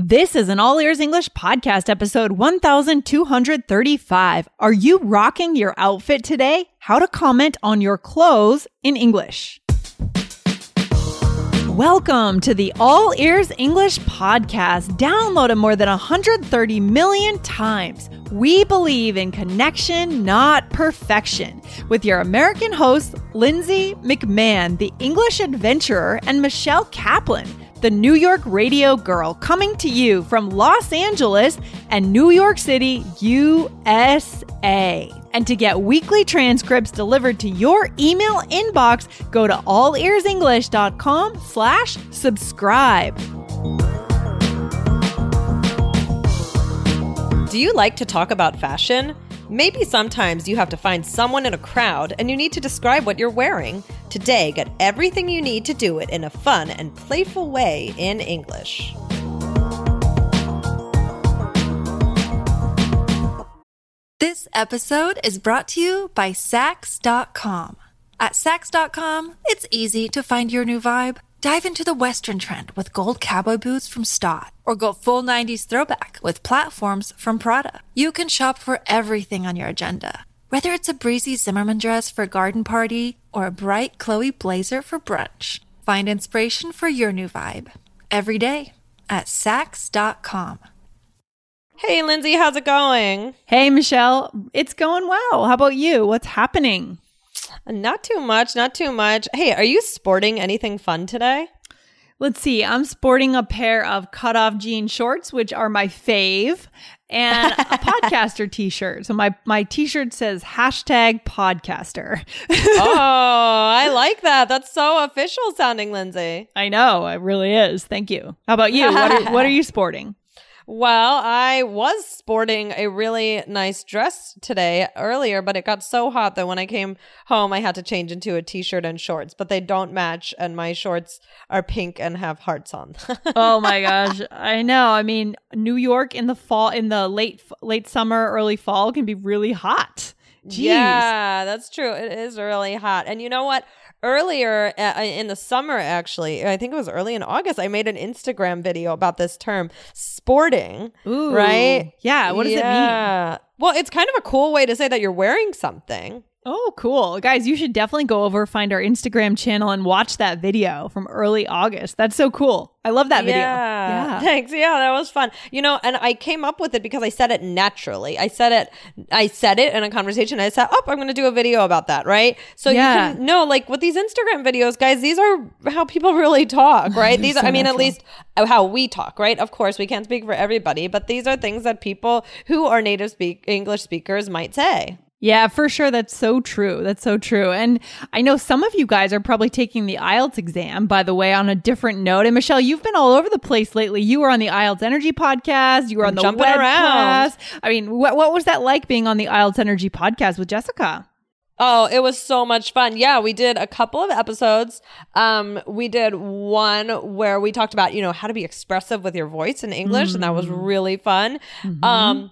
This is an All Ears English podcast episode 1235. Are you rocking your outfit today? How to comment on your clothes in English. Welcome to the All Ears English podcast, downloaded more than 130 million times. We believe in connection, not perfection, with your American hosts, Lindsay McMahon, the English adventurer, and Michelle Kaplan the New York radio girl, coming to you from Los Angeles and New York City, USA. And to get weekly transcripts delivered to your email inbox, go to allearsenglish.com slash subscribe. Do you like to talk about fashion? Maybe sometimes you have to find someone in a crowd and you need to describe what you're wearing. Today, get everything you need to do it in a fun and playful way in English. This episode is brought to you by Saks.com. At Saks.com, it's easy to find your new vibe. Dive into the Western trend with gold cowboy boots from Staud, or go full 90s throwback with platforms from Prada. You can shop for everything on your agenda, whether it's a breezy Zimmermann dress for a garden party or a bright Chloe blazer for brunch. Find inspiration for your new vibe every day at Saks.com. Hey, Lindsay, how's it going? Hey, Michelle. It's going well. How about you? What's happening? Not too much, not too much. Hey, are you sporting anything fun today? Let's see. I'm sporting a pair of cutoff jean shorts, which are my fave, and a podcaster t-shirt. So my my t-shirt says hashtag podcaster. oh, I like that. That's so official sounding, Lindsay. I know it really is. Thank you. How about you? what, are, what are you sporting? Well, I was sporting a really nice dress today earlier, but it got so hot that when I came home, I had to change into a t shirt and shorts, but they don't match. And my shorts are pink and have hearts on. oh my gosh. I know. I mean, New York in the fall, in the late, late summer, early fall can be really hot. Jeez. Yeah, that's true. It is really hot. And you know what? Earlier uh, in the summer actually i think it was early in august i made an instagram video about this term sporting Ooh, right yeah what does yeah. it mean? Well it's kind of a cool way to say that you're wearing something Oh, cool. Guys, you should definitely go over, find our Instagram channel, and watch that video from early August. That's so cool. I love that video. Yeah. yeah. Thanks. Yeah, that was fun. You know, and I came up with it because I said it naturally. I said it, I said it in a conversation. I said, oh, I'm going to do a video about that, right? So yeah. you can know, like with these Instagram videos, guys, these are how people really talk, right? these, so I mean, natural. at least uh, how we talk, right? Of course, we can't speak for everybody, but these are things that people who are native speak English speakers might say. Yeah, for sure. That's so true. That's so true. And I know some of you guys are probably taking the IELTS exam, by the way, on a different note. And Michelle, you've been all over the place lately. You were on the IELTS Energy podcast. You were on the jumping web around. Class. I mean, what, what was that like being on the IELTS Energy podcast with Jessica? Oh, it was so much fun. Yeah, we did a couple of episodes. Um, we did one where we talked about, you know, how to be expressive with your voice in English, mm. and that was mm. really fun. Mm-hmm. Um,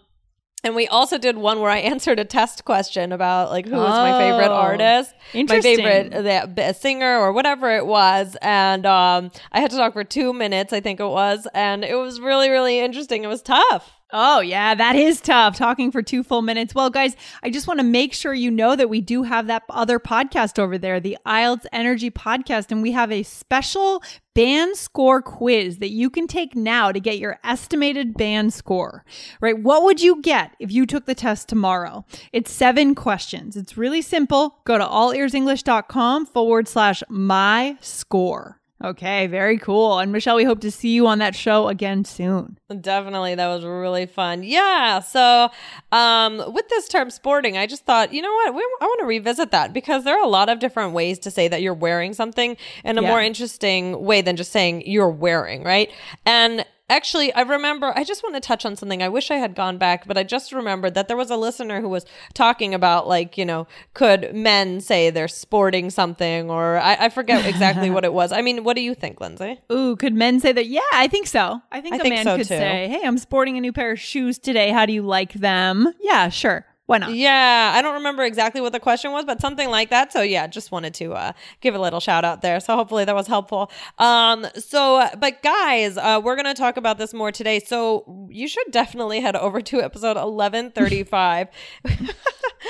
and we also did one where I answered a test question about like who was oh, my favorite oh, artist, my favorite the, singer or whatever it was, and um, I had to talk for two minutes, I think it was, and it was really really interesting. It was tough. Oh, yeah, that is tough. Talking for two full minutes. Well, guys, I just want to make sure you know that we do have that other podcast over there, the IELTS Energy Podcast, and we have a special band score quiz that you can take now to get your estimated band score, right? What would you get if you took the test tomorrow? It's seven questions. It's really simple. Go to allearsenglish.com forward slash my score. Okay, very cool. And Michelle, we hope to see you on that show again soon. Definitely. That was really fun. Yeah. So, um, with this term sporting, I just thought, you know what? We, I want to revisit that because there are a lot of different ways to say that you're wearing something in a yeah. more interesting way than just saying you're wearing, right? And Actually, I remember, I just want to touch on something. I wish I had gone back, but I just remembered that there was a listener who was talking about, like, you know, could men say they're sporting something, or I, I forget exactly what it was. I mean, what do you think, Lindsay? Ooh, could men say that? Yeah, I think so. I think I a think man so could too. say, hey, I'm sporting a new pair of shoes today. How do you like them? Yeah, sure. Why not? Yeah, I don't remember exactly what the question was, but something like that. So yeah, just wanted to uh, give a little shout out there. So hopefully that was helpful. Um, so but guys, uh, we're gonna talk about this more today. So you should definitely head over to episode eleven thirty five.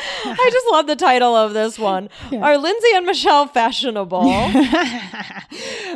I just love the title of this one. Yeah. Are Lindsay and Michelle fashionable? uh,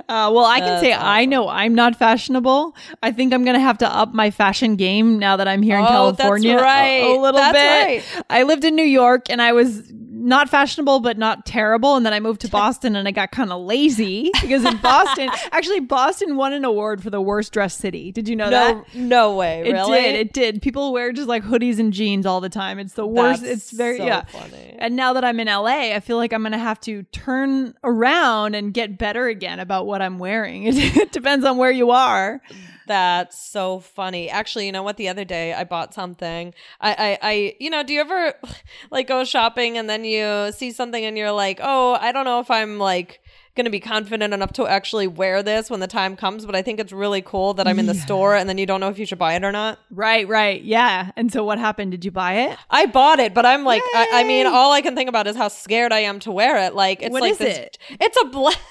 well, I can say awesome. I know I'm not fashionable. I think I'm gonna have to up my fashion game now that I'm here in oh, California. right. A, a little that's bit. Right. I lived in New York and I was not fashionable, but not terrible. And then I moved to Boston and I got kind of lazy because in Boston, actually, Boston won an award for the worst dressed city. Did you know no, that? No way. It really? did. It did. People wear just like hoodies and jeans all the time. It's the worst. That's it's very, so yeah. Funny. And now that I'm in LA, I feel like I'm going to have to turn around and get better again about what I'm wearing. It depends on where you are. That's so funny. Actually, you know what? The other day I bought something. I, I, I, you know, do you ever like go shopping and then you see something and you're like, oh, I don't know if I'm like going to be confident enough to actually wear this when the time comes, but I think it's really cool that I'm in the yeah. store and then you don't know if you should buy it or not. Right, right. Yeah. And so what happened? Did you buy it? I bought it, but I'm like, I, I, mean, all I can think about is how scared I am to wear it. Like, it's what like is this, it? It's a black.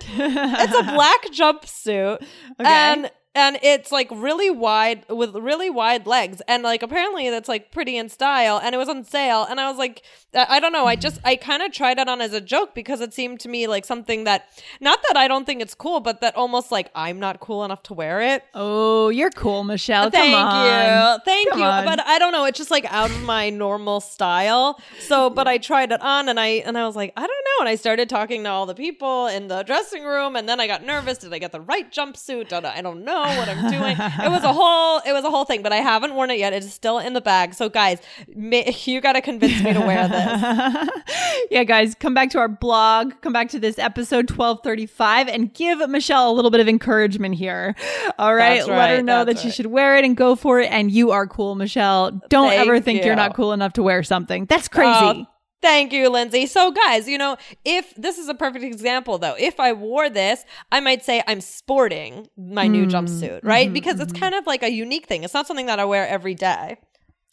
it's a black jumpsuit okay. and and it's like really wide with really wide legs. And like apparently that's like pretty in style. And it was on sale. And i was like i don't know. I just i kind of tried it on as a joke because it seemed to me like something that not that i don't think it's cool but that almost like i'm not cool enough to wear it. Oh you're cool michelle. Thank you. thank Come you. on. but i don't know. It's just like out of my normal style. So but i tried it on and i and i was like i don't know and i started talking to all the people in the dressing room and then i got nervous did i get the right jumpsuit i don't know what I'm doing. it was a whole it was a whole thing, but I haven't worn it yet. It is still in the bag. So guys, you got to convince me to wear this. yeah, guys, come back to our blog, come back to this episode 1235 and give Michelle a little bit of encouragement here. All right, right let her know that right. she should wear it and go for it and you are cool, Michelle. Don't Thank ever think you. are not cool enough to wear something. That's crazy. Oh, Thank you, Lindsay. So, guys, you know, if this is a perfect example, though, if I wore this, I might say I'm sporting my new jumpsuit, right? mm-hmm, because it's kind of like a unique thing. It's not something that I wear every day.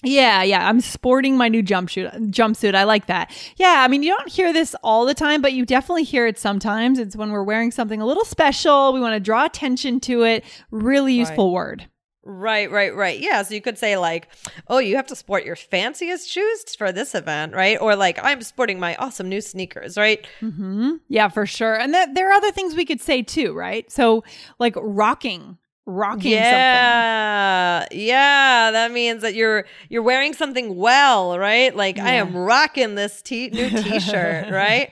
Yeah, yeah. I'm sporting my new jumpsuit. Jumpsuit. I like that. Yeah, I mean, you don't hear this all the time, but you definitely hear it sometimes. It's when we're wearing something a little special. We want to draw attention to it. Really useful word. Right, right, right. Yeah. So you could say, like, oh, you have to sport your fanciest shoes for this event, right? Or like, I'm sporting my awesome new sneakers, right? Mm-hmm. Yeah, for sure. And th- there are other things we could say too, right? So, like, rocking. Rocking yeah, something. yeah. That means that you're you're wearing something well, right? Like I am rocking this t- new T-shirt, right?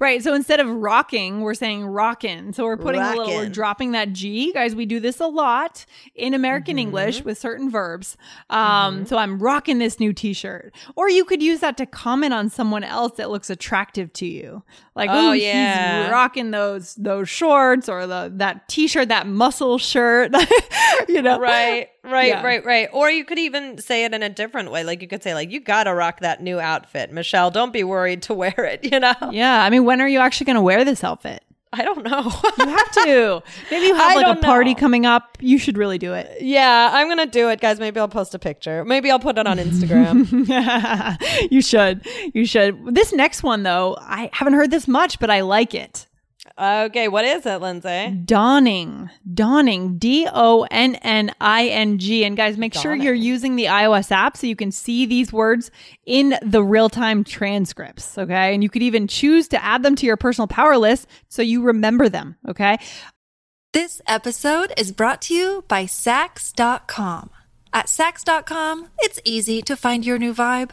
Right. So instead of rocking, we're saying rockin'. So we're putting a little, we're dropping that G. Guys, we do this a lot in American Mm-hmm. English with certain verbs. Um, So I'm rocking this new t shirt. Or you could use that to comment on someone else that looks attractive to you. Like, Oh, oh, yeah. he's rocking those those shorts or the that t shirt, that muscle shirt. you know? right right Yeah. right right or you could even say it in a different way like you could say like you gotta rock that new outfit michelle don't be worried to wear it you know Yeah. I mean, when are you actually going to wear this outfit? i don't know You have to. Maybe you I have like a party know. coming up. You should really do it. yeah i'm gonna do it guys maybe i'll post a picture maybe i'll put it on instagram you should. You should. This next one, though, I haven't heard this much, but I like it. Okay what is it lindsay Donning. Donning. D O N N I N G. And guys, make sure you're using the iOS app so you can see these words in the real time transcripts. Okay. And you could even choose to add them to your personal power list so you remember them. Okay. This episode is brought to you by Saks.com. At Saks.com, it's easy to find your new vibe.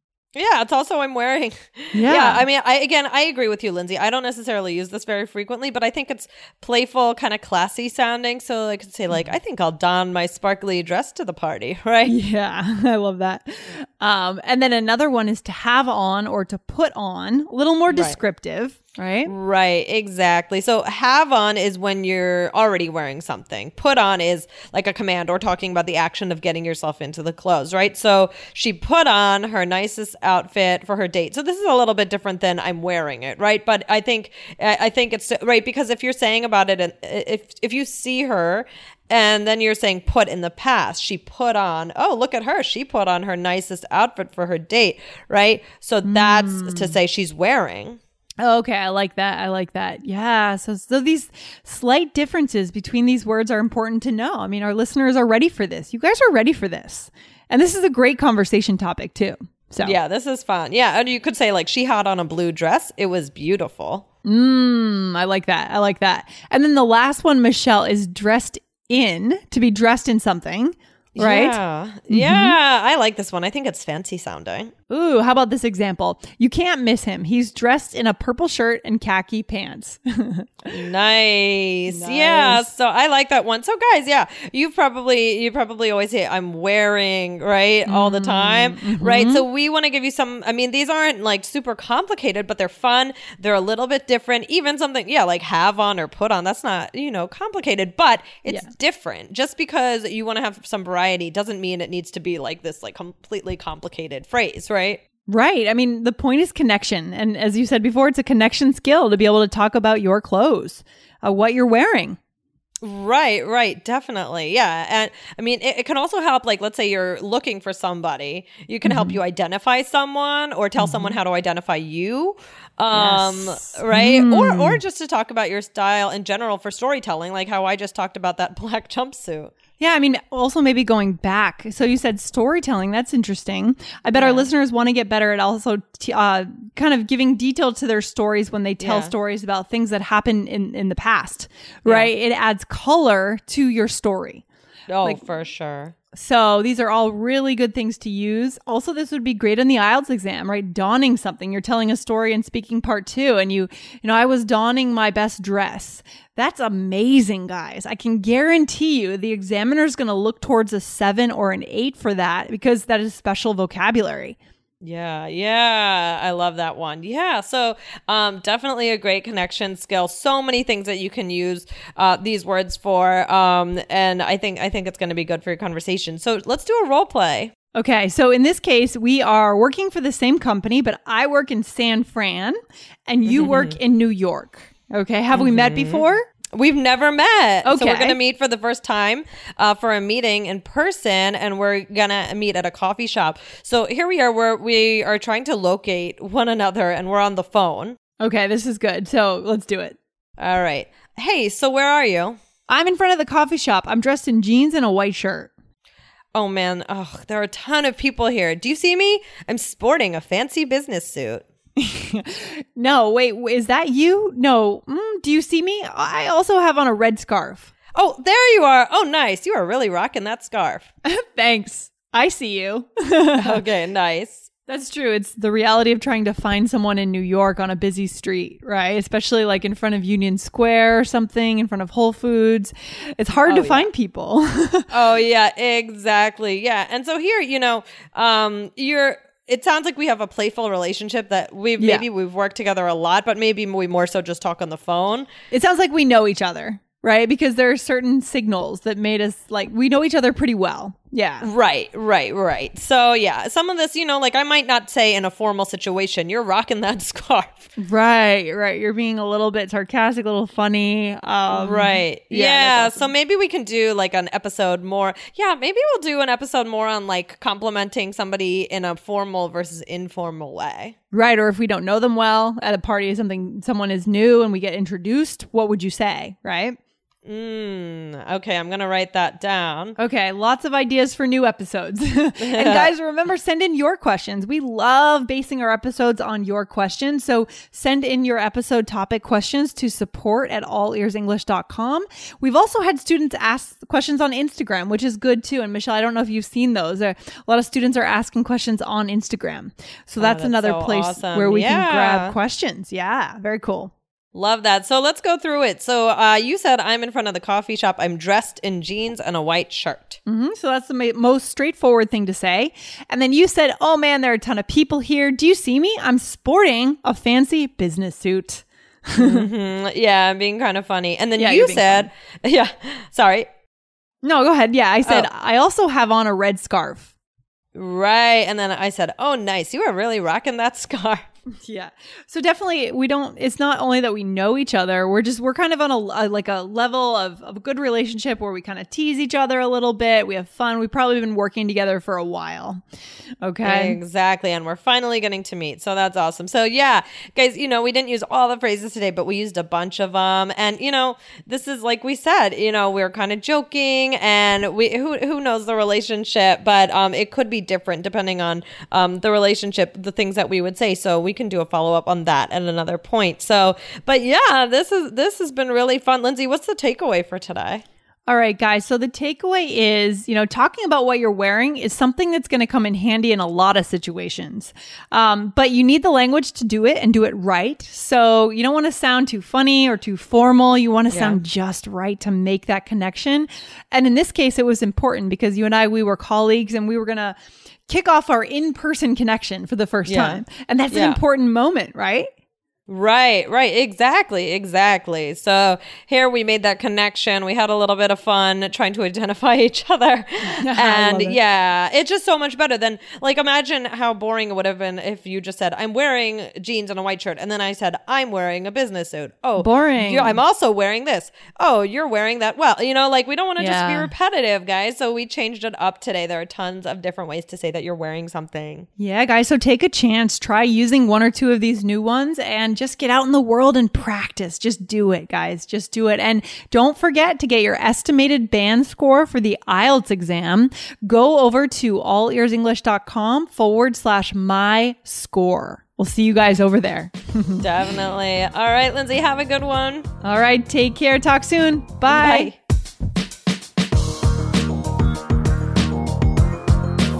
Yeah, it's also I'm wearing. Yeah. I mean, I again, I agree with you, Lindsay. I don't necessarily use this very frequently, but I think it's playful, kind of classy sounding. So I could say like, I think I'll don my sparkly dress to the party, right? Yeah, I love that. Um, and then another one is to have on or to put on, a little more descriptive. right? Right, Right, exactly. So have on is when you're already wearing something. Put on is like a command or talking about the action of getting yourself into the clothes, right? So she put on her nicest outfit for her date. So this is a little bit different than I'm wearing it, right? But I think I think it's right because if you're saying about it and if if you see her and then you're saying put in the past. She put on, oh, look at her. She put on her nicest outfit for her date, right? So that's mm. to say she's wearing. Okay, I like that. I like that. Yeah. So, so these slight differences between these words are important to know. I mean, our listeners are ready for this. You guys are ready for this. And this is a great conversation topic, too. So, yeah, this is fun. Yeah. And you could say, like, she had on a blue dress. It was beautiful. Mmm, I like that. I like that. And then the last one, Michelle, is dressed in, to be dressed in something right? Yeah. Mm-hmm. yeah, I like this one. I think it's fancy sounding. Ooh, how about this example? You can't miss him. He's dressed in a purple shirt and khaki pants. nice. nice. Yeah, so I like that one. So guys, yeah, you probably you probably always say I'm wearing, right? All the time, mm-hmm. right? So we want to give you some I mean, these aren't like super complicated, but they're fun. They're a little bit different. Even something, yeah, like have on or put on. That's not, you know, complicated, but it's yeah. different. Just because you want to have some variety variety doesn't mean it needs to be like this like completely complicated phrase, right? Right. Right. I mean, the point is connection. And as you said before, it's a connection skill to be able to talk about your clothes, uh, what you're wearing. Right, right, definitely. Yeah. And I mean, it, it, can also help, like, let's say you're looking for somebody, you can mm-hmm. help you identify someone or tell mm-hmm. someone how to identify you. Um, yes. right. Mm. Or, or just to talk about your style in general for storytelling, like how I just talked about that black jumpsuit. Yeah, I mean, also maybe going back. So you said storytelling. That's interesting. I bet yeah. our listeners want to get better at also t- uh, kind of giving detail to their stories when they tell yeah. stories about things that happened in, in the past, right? Yeah. It adds color to your story. Oh, like, for sure. So these are all really good things to use. Also, this would be great on the IELTS exam, right? Donning something. You're telling a story and speaking part two, and you, you know, I was donning my best dress. That's amazing, guys. I can guarantee you the examiner is going to look towards a seven or an eight for that because that is special vocabulary. Yeah, yeah, I love that one. Yeah, so um, definitely a great connection skill. So many things that you can use uh, these words for, um, and I think I think it's going to be good for your conversation. So let's do a role play. Okay, so in this case, we are working for the same company, but I work in San Fran, and you mm-hmm. work in New York. Okay, have mm-hmm. we met mm-hmm. before? We've never met. Okay. So we're going to meet for the first time uh, for a meeting in person and we're going to meet at a coffee shop. So here we are where we are trying to locate one another and we're on the phone. Okay, this is good. So let's do it. All right. Hey, so where are you? I'm in front of the coffee shop. I'm dressed in jeans and a white shirt. Oh man, oh, there are a ton of people here. Do you see me? I'm sporting a fancy business suit. no, wait, is that you? No. Mm, do you see me? I also have on a red scarf. Oh, there you are. Oh, nice. You are really rocking that scarf. Thanks. I see you. okay, nice. That's true. It's the reality of trying to find someone in New York on a busy street, right? Especially like in front of Union Square or something, in front of Whole Foods. It's hard oh, to yeah. find people. oh, yeah, exactly. Yeah. And so here, you know, um, you're it sounds like we have a playful relationship that we've yeah. maybe we've worked together a lot, but maybe we more so just talk on the phone. It sounds like we know each other right? Because there are certain signals that made us like we know each other pretty well. Yeah. Right, right, right. So, yeah, some of this, you know, like I might not say in a formal situation, you're rocking that scarf. Right, right. You're being a little bit sarcastic, a little funny. Um, right. Yeah. yeah awesome. So maybe we can do like an episode more. Yeah, maybe we'll do an episode more on like complimenting somebody in a formal versus informal way. Right. Or if we don't know them well at a party, or something, someone is new and we get introduced, what would you say? Right. Mm, okay, I'm going to write that down. Okay, lots of ideas for new episodes. and guys, remember, send in your questions. We love basing our episodes on your questions. So send in your episode topic questions to support at allearsenglish.com. We've also had students ask questions on Instagram, which is good too. And Michelle, I don't know if you've seen those. A lot of students are asking questions on Instagram. So that's, oh, that's another so place awesome. where we yeah. can grab questions. Yeah, very cool. Love that. So let's go through it. So uh, you said I'm in front of the coffee shop. I'm dressed in jeans and a white shirt. Mm-hmm. So that's the ma- most straightforward thing to say. And then you said, "Oh man, there are a ton of people here. Do you see me? I'm sporting a fancy business suit." mm-hmm. Yeah, I'm being kind of funny. And then Yeah, you said, yeah, sorry. No, go ahead. Yeah, I said Oh. I also have on a red scarf. Right. And then I said, oh, nice. You are really rocking that scarf. Yeah. So definitely we don't it's not only that we know each other, we're just we're kind of on a, a like a level of, of a good relationship where we kind of tease each other a little bit. We have fun. We've probably been working together for a while. Okay. Exactly. And we're finally getting to meet. So that's awesome. So, yeah, guys, you know, we didn't use all the phrases today, but we used a bunch of them. And, you know, this is like we said, you know, we are kind of joking and we, who, who knows the relationship, but um, it could be different depending on um, the relationship, the things that we would say. So we can do a follow up on that at another point. So, but yeah, this is, this has been really fun. Lindsay, what's the takeaway for today? All right, guys. So the takeaway is, you know, talking about what you're wearing is something that's going to come in handy in a lot of situations. Um, but you need the language to do it and do it right. So you don't want to sound too funny or too formal. You want to sound just right to make that connection. And in this case, it was important because you and I, we were colleagues and we were going to kick off our in-person connection for the first Yeah. time. And that's Yeah. an important moment, right? Right, right. Exactly, exactly. So here we made that connection. We had a little bit of fun trying to identify each other. and it. yeah, it's just so much better than like imagine how boring it would have been if you just said, I'm wearing jeans and a white shirt. And then I said, I'm wearing a business suit. Oh, Boring. you- I'm also wearing this. Oh, you're wearing that. Well, you know, like we don't want to just be repetitive, guys. So we changed it up today. There are tons of different ways to say that you're wearing something. Yeah, guys. So take a chance, try using one or two of these new ones and just get out in the world and practice. Just do it, guys. Just do it. And don't forget to get your estimated band score for the IELTS exam. Go over to allearsenglish.com forward slash my score. We'll see you guys over there. Definitely. All right, Lindsay, have a good one. All right. Take care. Talk soon. Bye.